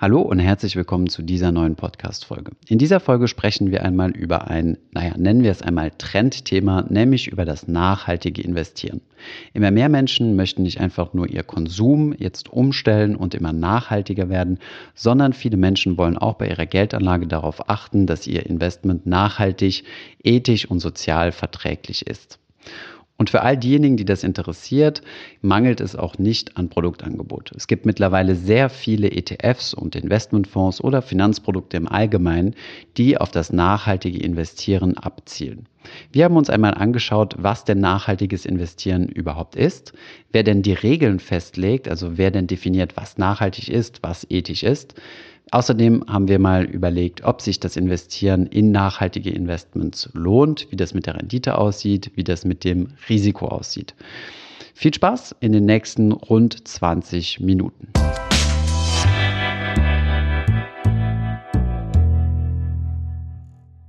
Hallo und herzlich willkommen zu dieser neuen Podcast-Folge. In dieser Folge sprechen wir einmal über ein, naja, nennen wir es einmal Trendthema, nämlich über das nachhaltige Investieren. Immer mehr Menschen möchten nicht einfach nur ihr Konsum jetzt umstellen und immer nachhaltiger werden, sondern viele Menschen wollen auch bei ihrer Geldanlage darauf achten, dass ihr Investment nachhaltig, ethisch und sozial verträglich ist. Und für all diejenigen, die das interessiert, mangelt es auch nicht an Produktangebot. Es gibt mittlerweile sehr viele ETFs und Investmentfonds oder Finanzprodukte im Allgemeinen, die auf das nachhaltige Investieren abzielen. Wir haben uns einmal angeschaut, was denn nachhaltiges Investieren überhaupt ist, wer denn die Regeln festlegt, also wer denn definiert, was nachhaltig ist, was ethisch ist, Außerdem haben wir mal überlegt, ob sich das Investieren in nachhaltige Investments lohnt, wie das mit der Rendite aussieht, wie das mit dem Risiko aussieht. Viel Spaß in den nächsten rund 20 Minuten.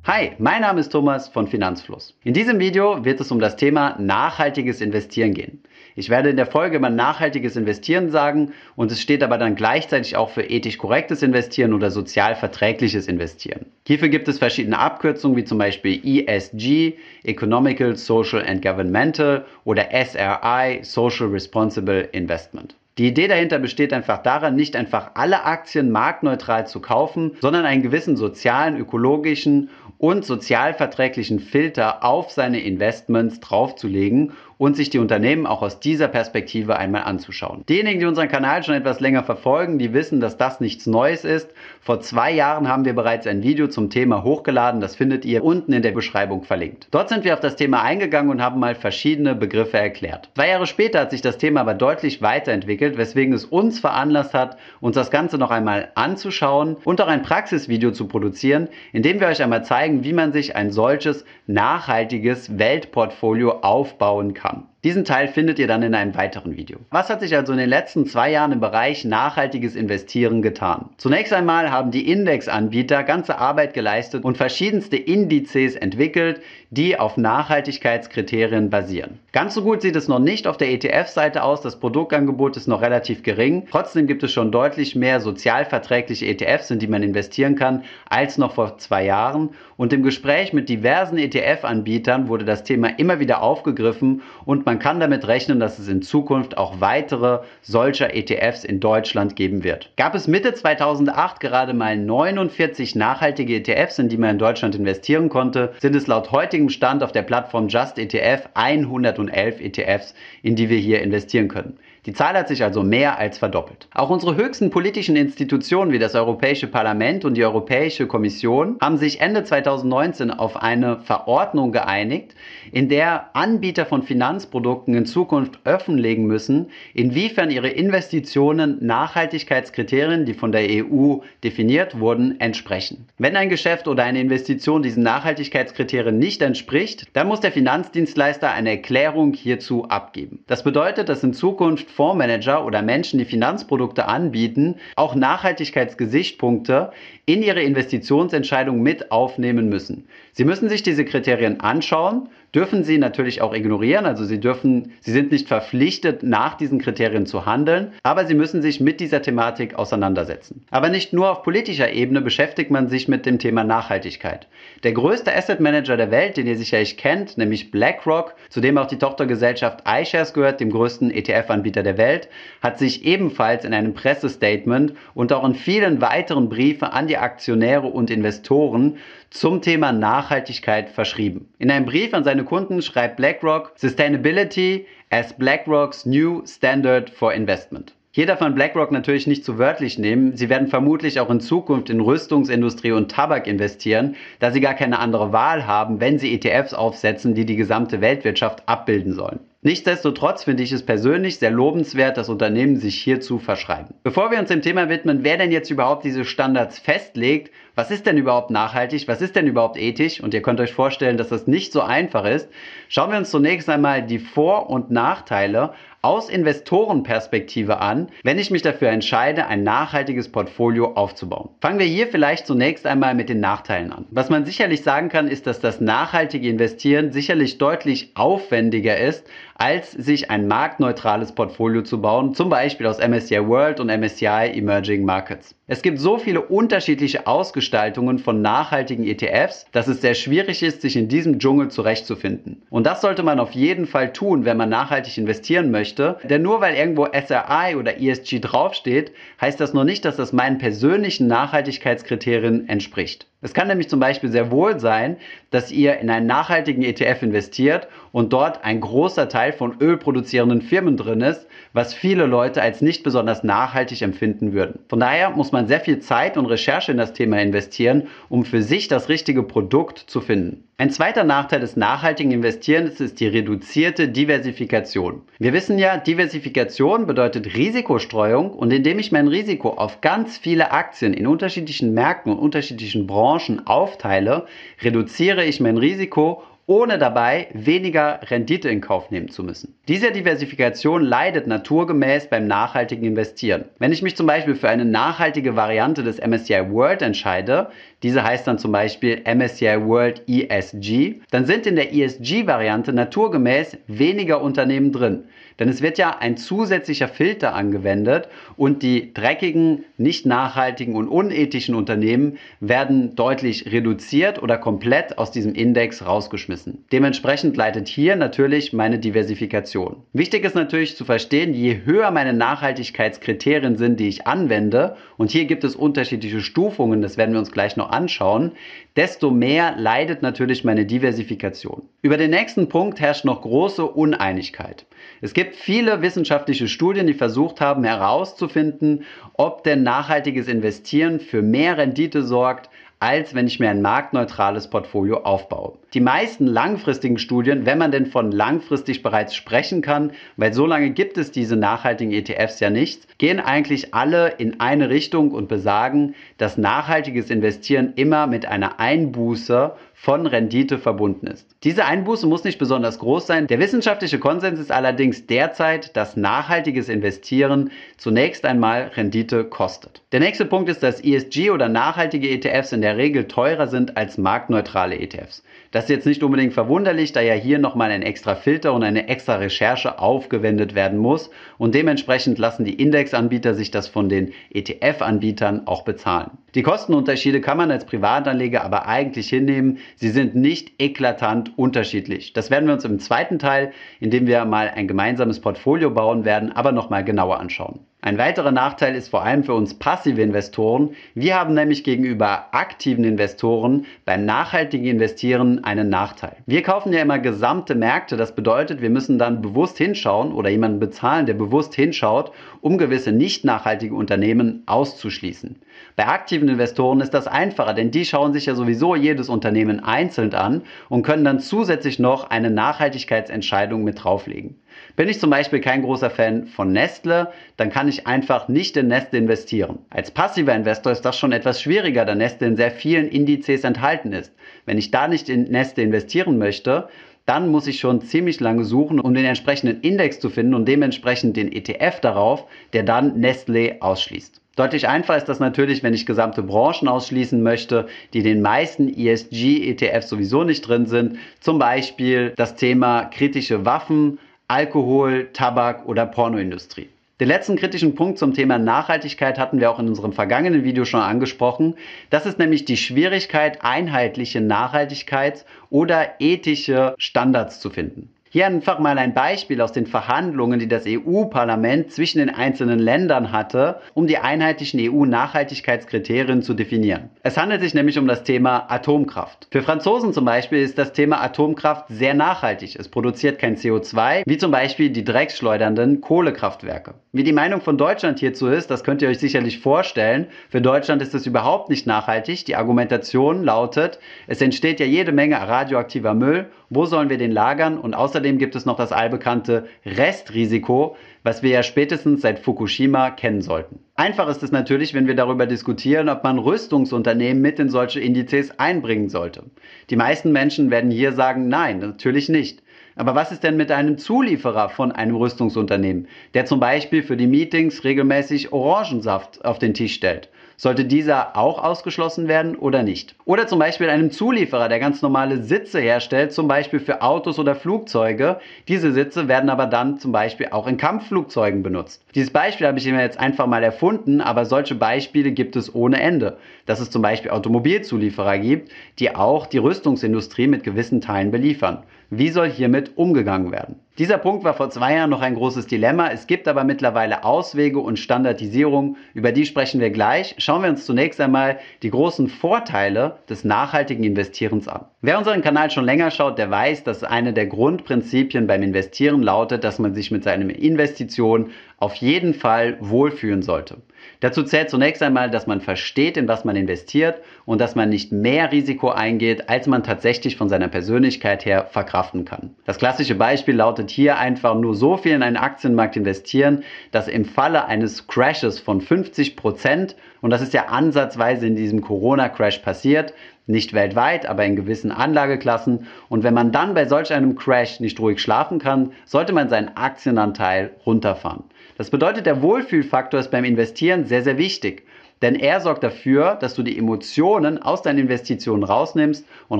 Hi, mein Name ist Thomas von Finanzfluss. In diesem Video wird es um das Thema nachhaltiges Investieren gehen. Ich werde in der Folge mal nachhaltiges Investieren sagen und es steht aber dann gleichzeitig auch für ethisch korrektes Investieren oder sozial verträgliches Investieren. Hierfür gibt es verschiedene Abkürzungen wie zum Beispiel ESG, Economical, Social and Governmental oder SRI, Social Responsible Investment. Die Idee dahinter besteht einfach daran, nicht einfach alle Aktien marktneutral zu kaufen, sondern einen gewissen sozialen, ökologischen und sozialverträglichen Filter auf seine Investments draufzulegen und sich die Unternehmen auch aus dieser Perspektive einmal anzuschauen. Diejenigen, die unseren Kanal schon etwas länger verfolgen, die wissen, dass das nichts Neues ist. Vor zwei Jahren haben wir bereits ein Video zum Thema hochgeladen, das findet ihr unten in der Beschreibung verlinkt. Dort sind wir auf das Thema eingegangen und haben mal verschiedene Begriffe erklärt. Zwei Jahre später hat sich das Thema aber deutlich weiterentwickelt, weswegen es uns veranlasst hat, uns das Ganze noch einmal anzuschauen und auch ein Praxisvideo zu produzieren, in dem wir euch einmal zeigen, wie man sich ein solches nachhaltiges Weltportfolio aufbauen kann. Diesen Teil findet ihr dann in einem weiteren Video. Was hat sich also in den letzten zwei Jahren im Bereich nachhaltiges Investieren getan? Zunächst einmal haben die Indexanbieter ganze Arbeit geleistet und verschiedenste Indizes entwickelt, die auf Nachhaltigkeitskriterien basieren. Ganz so gut sieht es noch nicht auf der ETF-Seite aus. Das Produktangebot ist noch relativ gering. Trotzdem gibt es schon deutlich mehr sozialverträgliche ETFs, in die man investieren kann, als noch vor zwei Jahren. Und im Gespräch mit diversen ETF-Anbietern wurde das Thema immer wieder aufgegriffen und man kann damit rechnen, dass es in Zukunft auch weitere solcher ETFs in Deutschland geben wird. Gab es Mitte 2008 gerade mal 49 nachhaltige ETFs, in die man in Deutschland investieren konnte, sind es laut heutigem Stand auf der Plattform Just ETF 111 ETFs, in die wir hier investieren können. Die Zahl hat sich also mehr als verdoppelt. Auch unsere höchsten politischen Institutionen wie das Europäische Parlament und die Europäische Kommission haben sich Ende 2019 auf eine Verordnung geeinigt, in der Anbieter von Finanzprodukten in Zukunft offenlegen müssen, inwiefern ihre Investitionen Nachhaltigkeitskriterien, die von der EU definiert wurden, entsprechen. Wenn ein Geschäft oder eine Investition diesen Nachhaltigkeitskriterien nicht entspricht, dann muss der Finanzdienstleister eine Erklärung hierzu abgeben. Das bedeutet, dass in Zukunft Fondsmanager oder Menschen, die Finanzprodukte anbieten, auch Nachhaltigkeitsgesichtspunkte in ihre Investitionsentscheidung mit aufnehmen müssen. Sie müssen sich diese Kriterien anschauen, dürfen sie natürlich auch ignorieren, also sie dürfen, sie sind nicht verpflichtet, nach diesen Kriterien zu handeln, aber sie müssen sich mit dieser Thematik auseinandersetzen. Aber nicht nur auf politischer Ebene beschäftigt man sich mit dem Thema Nachhaltigkeit. Der größte Asset Manager der Welt, den ihr sicherlich kennt, nämlich BlackRock, zu dem auch die Tochtergesellschaft iShares gehört, dem größten ETF-Anbieter der Welt, hat sich ebenfalls in einem Pressestatement und auch in vielen weiteren Briefen an die Aktionäre und Investoren zum Thema Nachhaltigkeit verschrieben. In einem Brief an seine Kunden schreibt BlackRock Sustainability as BlackRock's new standard for investment. Hier darf man BlackRock natürlich nicht zu wörtlich nehmen. Sie werden vermutlich auch in Zukunft in Rüstungsindustrie und Tabak investieren, da sie gar keine andere Wahl haben, wenn sie ETFs aufsetzen, die die gesamte Weltwirtschaft abbilden sollen. Nichtsdestotrotz finde ich es persönlich sehr lobenswert, dass Unternehmen sich hierzu verschreiben. Bevor wir uns dem Thema widmen, wer denn jetzt überhaupt diese Standards festlegt, was ist denn überhaupt nachhaltig, was ist denn überhaupt ethisch und ihr könnt euch vorstellen, dass das nicht so einfach ist, schauen wir uns zunächst einmal die Vor- und Nachteile aus Investorenperspektive an, wenn ich mich dafür entscheide, ein nachhaltiges Portfolio aufzubauen. Fangen wir hier vielleicht zunächst einmal mit den Nachteilen an. Was man sicherlich sagen kann, ist, dass das nachhaltige Investieren sicherlich deutlich aufwendiger ist, als sich ein marktneutrales Portfolio zu bauen, zum Beispiel aus MSCI World und MSCI Emerging Markets. Es gibt so viele unterschiedliche Ausgestaltungen von nachhaltigen ETFs, dass es sehr schwierig ist, sich in diesem Dschungel zurechtzufinden. Und das sollte man auf jeden Fall tun, wenn man nachhaltig investieren möchte. Denn nur weil irgendwo SRI oder ESG draufsteht, heißt das noch nicht, dass das meinen persönlichen Nachhaltigkeitskriterien entspricht. Es kann nämlich zum Beispiel sehr wohl sein, dass ihr in einen nachhaltigen ETF investiert und dort ein großer Teil von ölproduzierenden Firmen drin ist, was viele Leute als nicht besonders nachhaltig empfinden würden. Von daher muss man sehr viel Zeit und Recherche in das Thema investieren, um für sich das richtige Produkt zu finden. Ein zweiter Nachteil des nachhaltigen Investierens ist die reduzierte Diversifikation. Wir wissen ja, Diversifikation bedeutet Risikostreuung und indem ich mein Risiko auf ganz viele Aktien in unterschiedlichen Märkten und unterschiedlichen Branchen aufteile, reduziere ich mein Risiko ohne dabei weniger Rendite in Kauf nehmen zu müssen. Diese Diversifikation leidet naturgemäß beim nachhaltigen Investieren. Wenn ich mich zum Beispiel für eine nachhaltige Variante des MSCI World entscheide, diese heißt dann zum Beispiel MSCI World ESG, dann sind in der ESG-Variante naturgemäß weniger Unternehmen drin. Denn es wird ja ein zusätzlicher Filter angewendet und die dreckigen, nicht nachhaltigen und unethischen Unternehmen werden deutlich reduziert oder komplett aus diesem Index rausgeschmissen. Dementsprechend leitet hier natürlich meine Diversifikation. Wichtig ist natürlich zu verstehen, je höher meine Nachhaltigkeitskriterien sind, die ich anwende, und hier gibt es unterschiedliche Stufungen, das werden wir uns gleich noch anschauen, desto mehr leidet natürlich meine Diversifikation. Über den nächsten Punkt herrscht noch große Uneinigkeit. Es gibt viele wissenschaftliche Studien, die versucht haben herauszufinden, ob denn nachhaltiges Investieren für mehr Rendite sorgt, als wenn ich mir ein marktneutrales Portfolio aufbaue. Die meisten langfristigen Studien, wenn man denn von langfristig bereits sprechen kann, weil so lange gibt es diese nachhaltigen ETFs ja nicht, gehen eigentlich alle in eine Richtung und besagen, dass nachhaltiges Investieren immer mit einer Einbuße von Rendite verbunden ist. Diese Einbuße muss nicht besonders groß sein. Der wissenschaftliche Konsens ist allerdings derzeit, dass nachhaltiges Investieren zunächst einmal Rendite kostet. Der nächste Punkt ist, dass ESG oder nachhaltige ETFs in der Regel teurer sind als marktneutrale ETFs. Das ist jetzt nicht unbedingt verwunderlich, da ja hier nochmal ein extra Filter und eine extra Recherche aufgewendet werden muss und dementsprechend lassen die Indexanbieter sich das von den ETF-Anbietern auch bezahlen. Die Kostenunterschiede kann man als Privatanleger aber eigentlich hinnehmen. Sie sind nicht eklatant unterschiedlich. Das werden wir uns im zweiten Teil, in dem wir mal ein gemeinsames Portfolio bauen werden, aber nochmal genauer anschauen. Ein weiterer Nachteil ist vor allem für uns passive Investoren. Wir haben nämlich gegenüber aktiven Investoren beim nachhaltigen Investieren einen Nachteil. Wir kaufen ja immer gesamte Märkte. Das bedeutet, wir müssen dann bewusst hinschauen oder jemanden bezahlen, der bewusst hinschaut, um gewisse nicht nachhaltige Unternehmen auszuschließen. Bei aktiven Investoren ist das einfacher, denn die schauen sich ja sowieso jedes Unternehmen einzeln an und können dann zusätzlich noch eine Nachhaltigkeitsentscheidung mit drauflegen. Bin ich zum Beispiel kein großer Fan von Nestle, dann kann ich einfach nicht in Nestle investieren. Als passiver Investor ist das schon etwas schwieriger, da Nestle in sehr vielen Indizes enthalten ist. Wenn ich da nicht in Nestle investieren möchte, dann muss ich schon ziemlich lange suchen, um den entsprechenden Index zu finden und dementsprechend den ETF darauf, der dann Nestle ausschließt. Deutlich einfacher ist das natürlich, wenn ich gesamte Branchen ausschließen möchte, die den meisten ESG-ETFs sowieso nicht drin sind. Zum Beispiel das Thema kritische Waffen, Alkohol, Tabak oder Pornoindustrie. Den letzten kritischen Punkt zum Thema Nachhaltigkeit hatten wir auch in unserem vergangenen Video schon angesprochen. Das ist nämlich die Schwierigkeit, einheitliche Nachhaltigkeits- oder ethische Standards zu finden. Hier einfach mal ein Beispiel aus den Verhandlungen, die das EU-Parlament zwischen den einzelnen Ländern hatte, um die einheitlichen EU-Nachhaltigkeitskriterien zu definieren. Es handelt sich nämlich um das Thema Atomkraft. Für Franzosen zum Beispiel ist das Thema Atomkraft sehr nachhaltig. Es produziert kein CO2, wie zum Beispiel die drecksschleudernden Kohlekraftwerke. Wie die Meinung von Deutschland hierzu ist, das könnt ihr euch sicherlich vorstellen. Für Deutschland ist es überhaupt nicht nachhaltig. Die Argumentation lautet, es entsteht ja jede Menge radioaktiver Müll. Wo sollen wir den lagern? Und außerdem gibt es noch das allbekannte Restrisiko, was wir ja spätestens seit Fukushima kennen sollten. Einfach ist es natürlich, wenn wir darüber diskutieren, ob man Rüstungsunternehmen mit in solche Indizes einbringen sollte. Die meisten Menschen werden hier sagen, nein, natürlich nicht. Aber was ist denn mit einem Zulieferer von einem Rüstungsunternehmen, der zum Beispiel für die Meetings regelmäßig Orangensaft auf den Tisch stellt? Sollte dieser auch ausgeschlossen werden oder nicht? Oder zum Beispiel einem Zulieferer, der ganz normale Sitze herstellt, zum Beispiel für Autos oder Flugzeuge. Diese Sitze werden aber dann zum Beispiel auch in Kampfflugzeugen benutzt. Dieses Beispiel habe ich mir jetzt einfach mal erfunden, aber solche Beispiele gibt es ohne Ende. Dass es zum Beispiel Automobilzulieferer gibt, die auch die Rüstungsindustrie mit gewissen Teilen beliefern. Wie soll hiermit umgegangen werden? Dieser Punkt war vor zwei Jahren noch ein großes Dilemma. Es gibt aber mittlerweile Auswege und Standardisierung. Über die sprechen wir gleich. Schauen wir uns zunächst einmal die großen Vorteile des nachhaltigen Investierens an. Wer unseren Kanal schon länger schaut, der weiß, dass eine der Grundprinzipien beim Investieren lautet, dass man sich mit seinen Investitionen auf jeden Fall wohlfühlen sollte. Dazu zählt zunächst einmal, dass man versteht, in was man investiert und dass man nicht mehr Risiko eingeht, als man tatsächlich von seiner Persönlichkeit her verkraften kann. Das klassische Beispiel lautet hier einfach nur so viel in einen Aktienmarkt investieren, dass im Falle eines Crashes von 50 Prozent, und das ist ja ansatzweise in diesem Corona-Crash passiert, nicht weltweit, aber in gewissen Anlageklassen. Und wenn man dann bei solch einem Crash nicht ruhig schlafen kann, sollte man seinen Aktienanteil runterfahren. Das bedeutet, der Wohlfühlfaktor ist beim Investieren sehr, sehr wichtig. Denn er sorgt dafür, dass du die Emotionen aus deinen Investitionen rausnimmst und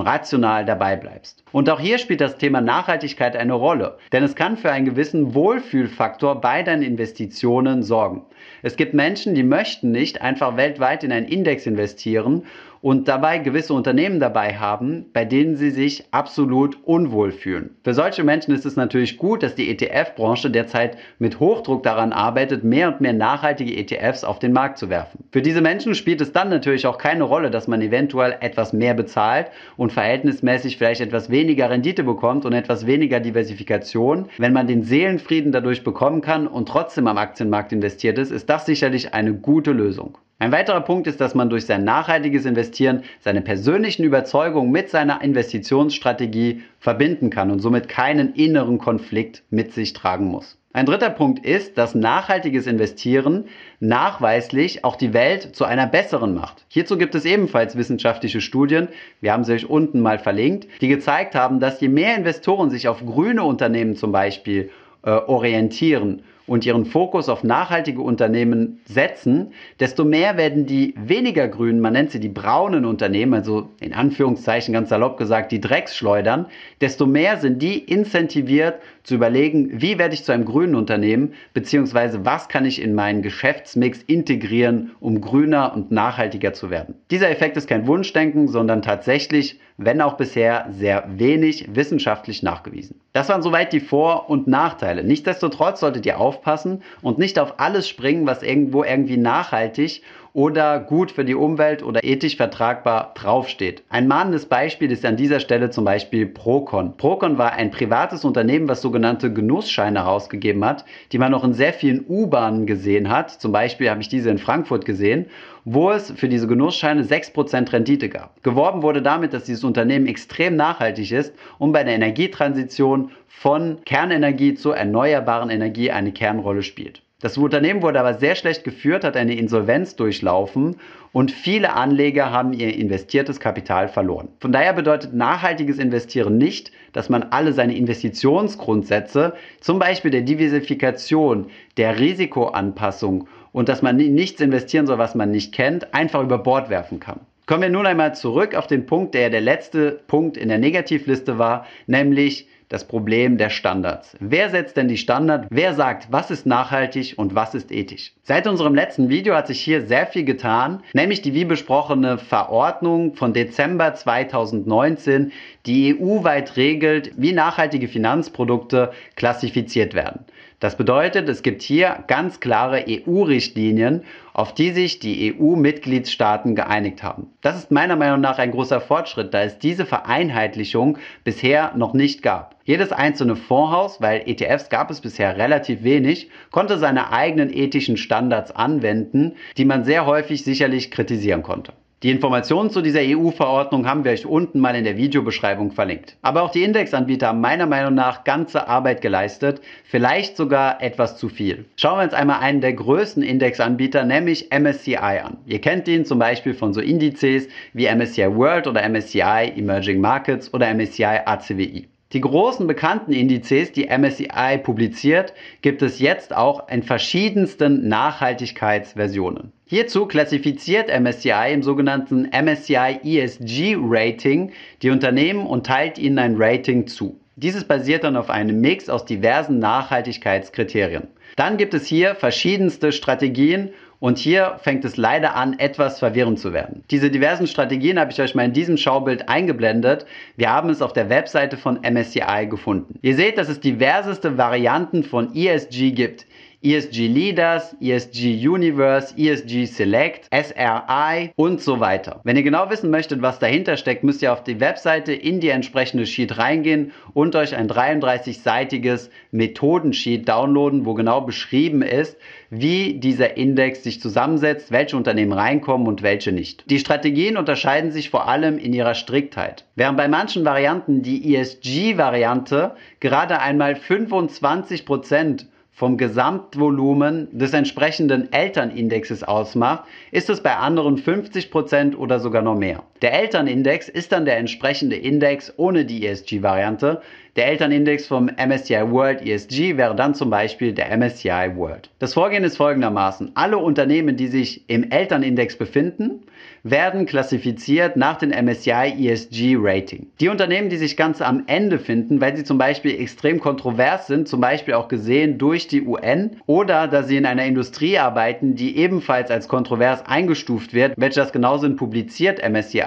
rational dabei bleibst. Und auch hier spielt das Thema Nachhaltigkeit eine Rolle. Denn es kann für einen gewissen Wohlfühlfaktor bei deinen Investitionen sorgen. Es gibt Menschen, die möchten nicht einfach weltweit in einen Index investieren und dabei gewisse Unternehmen dabei haben, bei denen sie sich absolut unwohl fühlen. Für solche Menschen ist es natürlich gut, dass die ETF-Branche derzeit mit Hochdruck daran arbeitet, mehr und mehr nachhaltige ETFs auf den Markt zu werfen. Für diese Menschen spielt es dann natürlich auch keine Rolle, dass man eventuell etwas mehr bezahlt und verhältnismäßig vielleicht etwas weniger Rendite bekommt und etwas weniger Diversifikation. Wenn man den Seelenfrieden dadurch bekommen kann und trotzdem am Aktienmarkt investiert ist, ist das sicherlich eine gute Lösung. Ein weiterer Punkt ist, dass man durch sein nachhaltiges Investieren seine persönlichen Überzeugungen mit seiner Investitionsstrategie verbinden kann und somit keinen inneren Konflikt mit sich tragen muss. Ein dritter Punkt ist, dass nachhaltiges Investieren nachweislich auch die Welt zu einer besseren macht. Hierzu gibt es ebenfalls wissenschaftliche Studien, wir haben sie euch unten mal verlinkt, die gezeigt haben, dass je mehr Investoren sich auf grüne Unternehmen zum Beispiel äh, orientieren und ihren Fokus auf nachhaltige Unternehmen setzen, desto mehr werden die weniger grünen, man nennt sie die braunen Unternehmen, also in Anführungszeichen ganz salopp gesagt die Drecksschleudern, desto mehr sind die incentiviert zu überlegen, wie werde ich zu einem grünen Unternehmen, beziehungsweise was kann ich in meinen Geschäftsmix integrieren, um grüner und nachhaltiger zu werden. Dieser Effekt ist kein Wunschdenken, sondern tatsächlich, wenn auch bisher sehr wenig wissenschaftlich nachgewiesen. Das waren soweit die Vor- und Nachteile. Nichtsdestotrotz solltet ihr aufpassen und nicht auf alles springen, was irgendwo irgendwie nachhaltig oder gut für die Umwelt oder ethisch vertragbar draufsteht. Ein mahnendes Beispiel ist an dieser Stelle zum Beispiel Procon. Procon war ein privates Unternehmen, was sogenannte Genussscheine herausgegeben hat, die man noch in sehr vielen U-Bahnen gesehen hat. Zum Beispiel habe ich diese in Frankfurt gesehen, wo es für diese Genussscheine 6% Rendite gab. Geworben wurde damit, dass dieses Unternehmen extrem nachhaltig ist und bei der Energietransition von Kernenergie zur erneuerbaren Energie eine Kernrolle spielt. Das Unternehmen wurde aber sehr schlecht geführt, hat eine Insolvenz durchlaufen und viele Anleger haben ihr investiertes Kapital verloren. Von daher bedeutet nachhaltiges Investieren nicht, dass man alle seine Investitionsgrundsätze, zum Beispiel der Diversifikation, der Risikoanpassung und dass man nichts investieren soll, was man nicht kennt, einfach über Bord werfen kann. Kommen wir nun einmal zurück auf den Punkt, der der letzte Punkt in der Negativliste war, nämlich das Problem der Standards. Wer setzt denn die Standard? Wer sagt, was ist nachhaltig und was ist ethisch? Seit unserem letzten Video hat sich hier sehr viel getan, nämlich die wie besprochene Verordnung von Dezember 2019, die EU-weit regelt, wie nachhaltige Finanzprodukte klassifiziert werden. Das bedeutet, es gibt hier ganz klare EU-Richtlinien, auf die sich die EU-Mitgliedstaaten geeinigt haben. Das ist meiner Meinung nach ein großer Fortschritt, da es diese Vereinheitlichung bisher noch nicht gab. Jedes einzelne Fondshaus, weil ETFs gab es bisher relativ wenig, konnte seine eigenen ethischen Standards anwenden, die man sehr häufig sicherlich kritisieren konnte. Die Informationen zu dieser EU-Verordnung haben wir euch unten mal in der Videobeschreibung verlinkt. Aber auch die Indexanbieter haben meiner Meinung nach ganze Arbeit geleistet, vielleicht sogar etwas zu viel. Schauen wir uns einmal einen der größten Indexanbieter, nämlich MSCI an. Ihr kennt ihn zum Beispiel von so Indizes wie MSCI World oder MSCI Emerging Markets oder MSCI ACWI. Die großen bekannten Indizes, die MSCI publiziert, gibt es jetzt auch in verschiedensten Nachhaltigkeitsversionen. Hierzu klassifiziert MSCI im sogenannten MSCI ESG Rating die Unternehmen und teilt ihnen ein Rating zu. Dieses basiert dann auf einem Mix aus diversen Nachhaltigkeitskriterien. Dann gibt es hier verschiedenste Strategien und hier fängt es leider an, etwas verwirrend zu werden. Diese diversen Strategien habe ich euch mal in diesem Schaubild eingeblendet. Wir haben es auf der Webseite von MSCI gefunden. Ihr seht, dass es diverseste Varianten von ESG gibt. ESG Leaders, ESG Universe, ESG Select, SRI und so weiter. Wenn ihr genau wissen möchtet, was dahinter steckt, müsst ihr auf die Webseite in die entsprechende Sheet reingehen und euch ein 33-seitiges Methodensheet downloaden, wo genau beschrieben ist, wie dieser Index sich zusammensetzt, welche Unternehmen reinkommen und welche nicht. Die Strategien unterscheiden sich vor allem in ihrer Striktheit. Während bei manchen Varianten die ESG-Variante gerade einmal 25 Prozent vom Gesamtvolumen des entsprechenden Elternindexes ausmacht, ist es bei anderen 50% oder sogar noch mehr. Der Elternindex ist dann der entsprechende Index ohne die ESG-Variante. Der Elternindex vom MSCI World ESG wäre dann zum Beispiel der MSCI World. Das Vorgehen ist folgendermaßen. Alle Unternehmen, die sich im Elternindex befinden, werden klassifiziert nach dem MSCI ESG Rating. Die Unternehmen, die sich ganz am Ende finden, weil sie zum Beispiel extrem kontrovers sind, zum Beispiel auch gesehen durch die UN oder da sie in einer Industrie arbeiten, die ebenfalls als kontrovers eingestuft wird, welches genauso publiziert MSCI,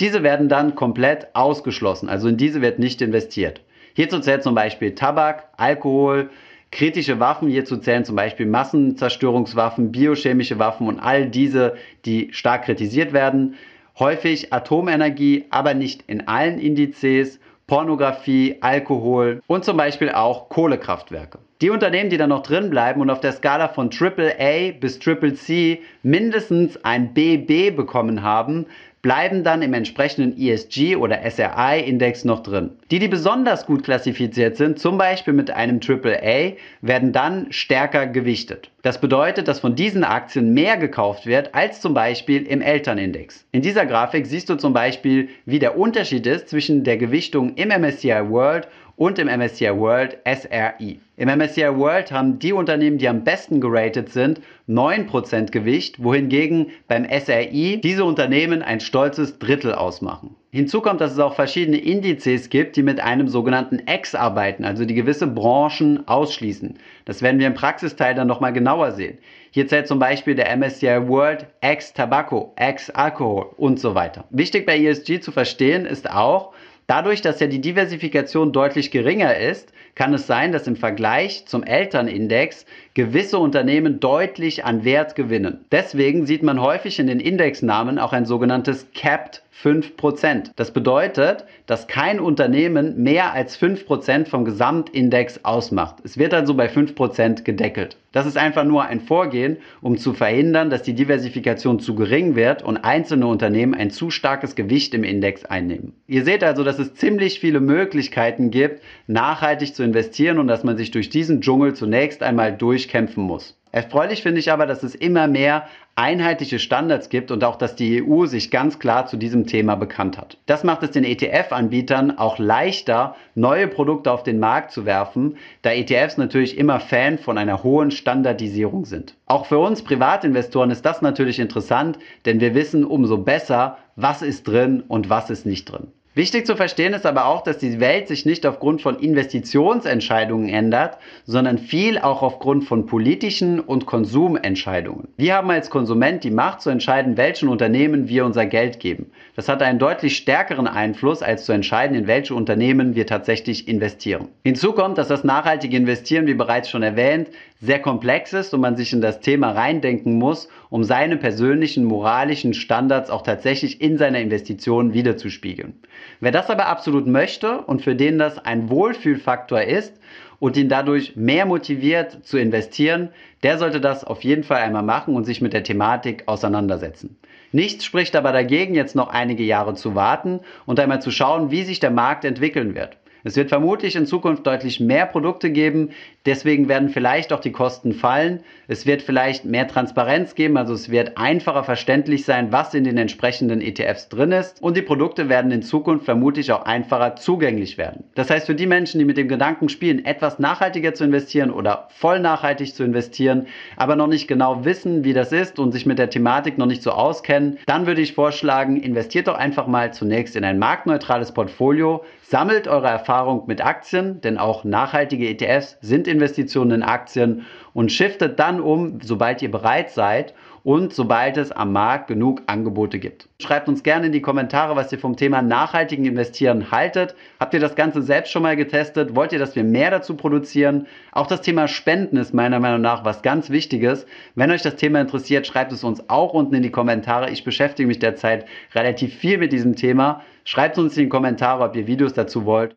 diese werden dann komplett ausgeschlossen. Also in diese wird nicht investiert. Hierzu zählt zum Beispiel Tabak, Alkohol, kritische Waffen. Hierzu zählen zum Beispiel Massenzerstörungswaffen, biochemische Waffen und all diese, die stark kritisiert werden. Häufig Atomenergie, aber nicht in allen Indizes, Pornografie, Alkohol und zum Beispiel auch Kohlekraftwerke. Die Unternehmen, die da noch drin bleiben und auf der Skala von AAA bis CCC mindestens ein BB bekommen haben, bleiben dann im entsprechenden ESG oder SRI-Index noch drin. Die, die besonders gut klassifiziert sind, zum Beispiel mit einem AAA, werden dann stärker gewichtet. Das bedeutet, dass von diesen Aktien mehr gekauft wird als zum Beispiel im Elternindex. In dieser Grafik siehst du zum Beispiel, wie der Unterschied ist zwischen der Gewichtung im MSCI World und im MSCI World SRI. Im MSCI World haben die Unternehmen, die am besten geratet sind, 9% Gewicht, wohingegen beim SRI diese Unternehmen ein stolzes Drittel ausmachen. Hinzu kommt, dass es auch verschiedene Indizes gibt, die mit einem sogenannten X arbeiten, also die gewisse Branchen ausschließen. Das werden wir im Praxisteil dann nochmal genauer sehen. Hier zählt zum Beispiel der MSCI World X Tobacco, X Alcohol und so weiter. Wichtig bei ESG zu verstehen ist auch, Dadurch, dass ja die Diversifikation deutlich geringer ist, kann es sein, dass im Vergleich zum Elternindex gewisse Unternehmen deutlich an Wert gewinnen. Deswegen sieht man häufig in den Indexnamen auch ein sogenanntes Capped 5%. Das bedeutet, dass kein Unternehmen mehr als 5% vom Gesamtindex ausmacht. Es wird also bei 5% gedeckelt. Das ist einfach nur ein Vorgehen, um zu verhindern, dass die Diversifikation zu gering wird und einzelne Unternehmen ein zu starkes Gewicht im Index einnehmen. Ihr seht also, dass es ziemlich viele Möglichkeiten gibt, nachhaltig zu investieren und dass man sich durch diesen Dschungel zunächst einmal durchkämpfen muss. Erfreulich finde ich aber, dass es immer mehr einheitliche Standards gibt und auch, dass die EU sich ganz klar zu diesem Thema bekannt hat. Das macht es den ETF-Anbietern auch leichter, neue Produkte auf den Markt zu werfen, da ETFs natürlich immer Fan von einer hohen Standardisierung sind. Auch für uns Privatinvestoren ist das natürlich interessant, denn wir wissen umso besser, was ist drin und was ist nicht drin. Wichtig zu verstehen ist aber auch, dass die Welt sich nicht aufgrund von Investitionsentscheidungen ändert, sondern viel auch aufgrund von politischen und Konsumentscheidungen. Wir haben als Konsument die Macht zu entscheiden, welchen Unternehmen wir unser Geld geben. Das hat einen deutlich stärkeren Einfluss, als zu entscheiden, in welche Unternehmen wir tatsächlich investieren. Hinzu kommt, dass das nachhaltige Investieren, wie bereits schon erwähnt, sehr komplex ist und man sich in das Thema reindenken muss, um seine persönlichen moralischen Standards auch tatsächlich in seiner Investition wiederzuspiegeln. Wer das aber absolut möchte und für den das ein Wohlfühlfaktor ist und ihn dadurch mehr motiviert zu investieren, der sollte das auf jeden Fall einmal machen und sich mit der Thematik auseinandersetzen. Nichts spricht aber dagegen, jetzt noch einige Jahre zu warten und einmal zu schauen, wie sich der Markt entwickeln wird. Es wird vermutlich in Zukunft deutlich mehr Produkte geben, Deswegen werden vielleicht auch die Kosten fallen. Es wird vielleicht mehr Transparenz geben, also es wird einfacher verständlich sein, was in den entsprechenden ETFs drin ist. Und die Produkte werden in Zukunft vermutlich auch einfacher zugänglich werden. Das heißt, für die Menschen, die mit dem Gedanken spielen, etwas nachhaltiger zu investieren oder voll nachhaltig zu investieren, aber noch nicht genau wissen, wie das ist und sich mit der Thematik noch nicht so auskennen, dann würde ich vorschlagen, investiert doch einfach mal zunächst in ein marktneutrales Portfolio, sammelt eure Erfahrung mit Aktien, denn auch nachhaltige ETFs sind Investitionen in Aktien und shiftet dann um, sobald ihr bereit seid und sobald es am Markt genug Angebote gibt. Schreibt uns gerne in die Kommentare, was ihr vom Thema nachhaltigen Investieren haltet. Habt ihr das Ganze selbst schon mal getestet? Wollt ihr, dass wir mehr dazu produzieren? Auch das Thema Spenden ist meiner Meinung nach was ganz Wichtiges. Wenn euch das Thema interessiert, schreibt es uns auch unten in die Kommentare. Ich beschäftige mich derzeit relativ viel mit diesem Thema. Schreibt uns in die Kommentare, ob ihr Videos dazu wollt.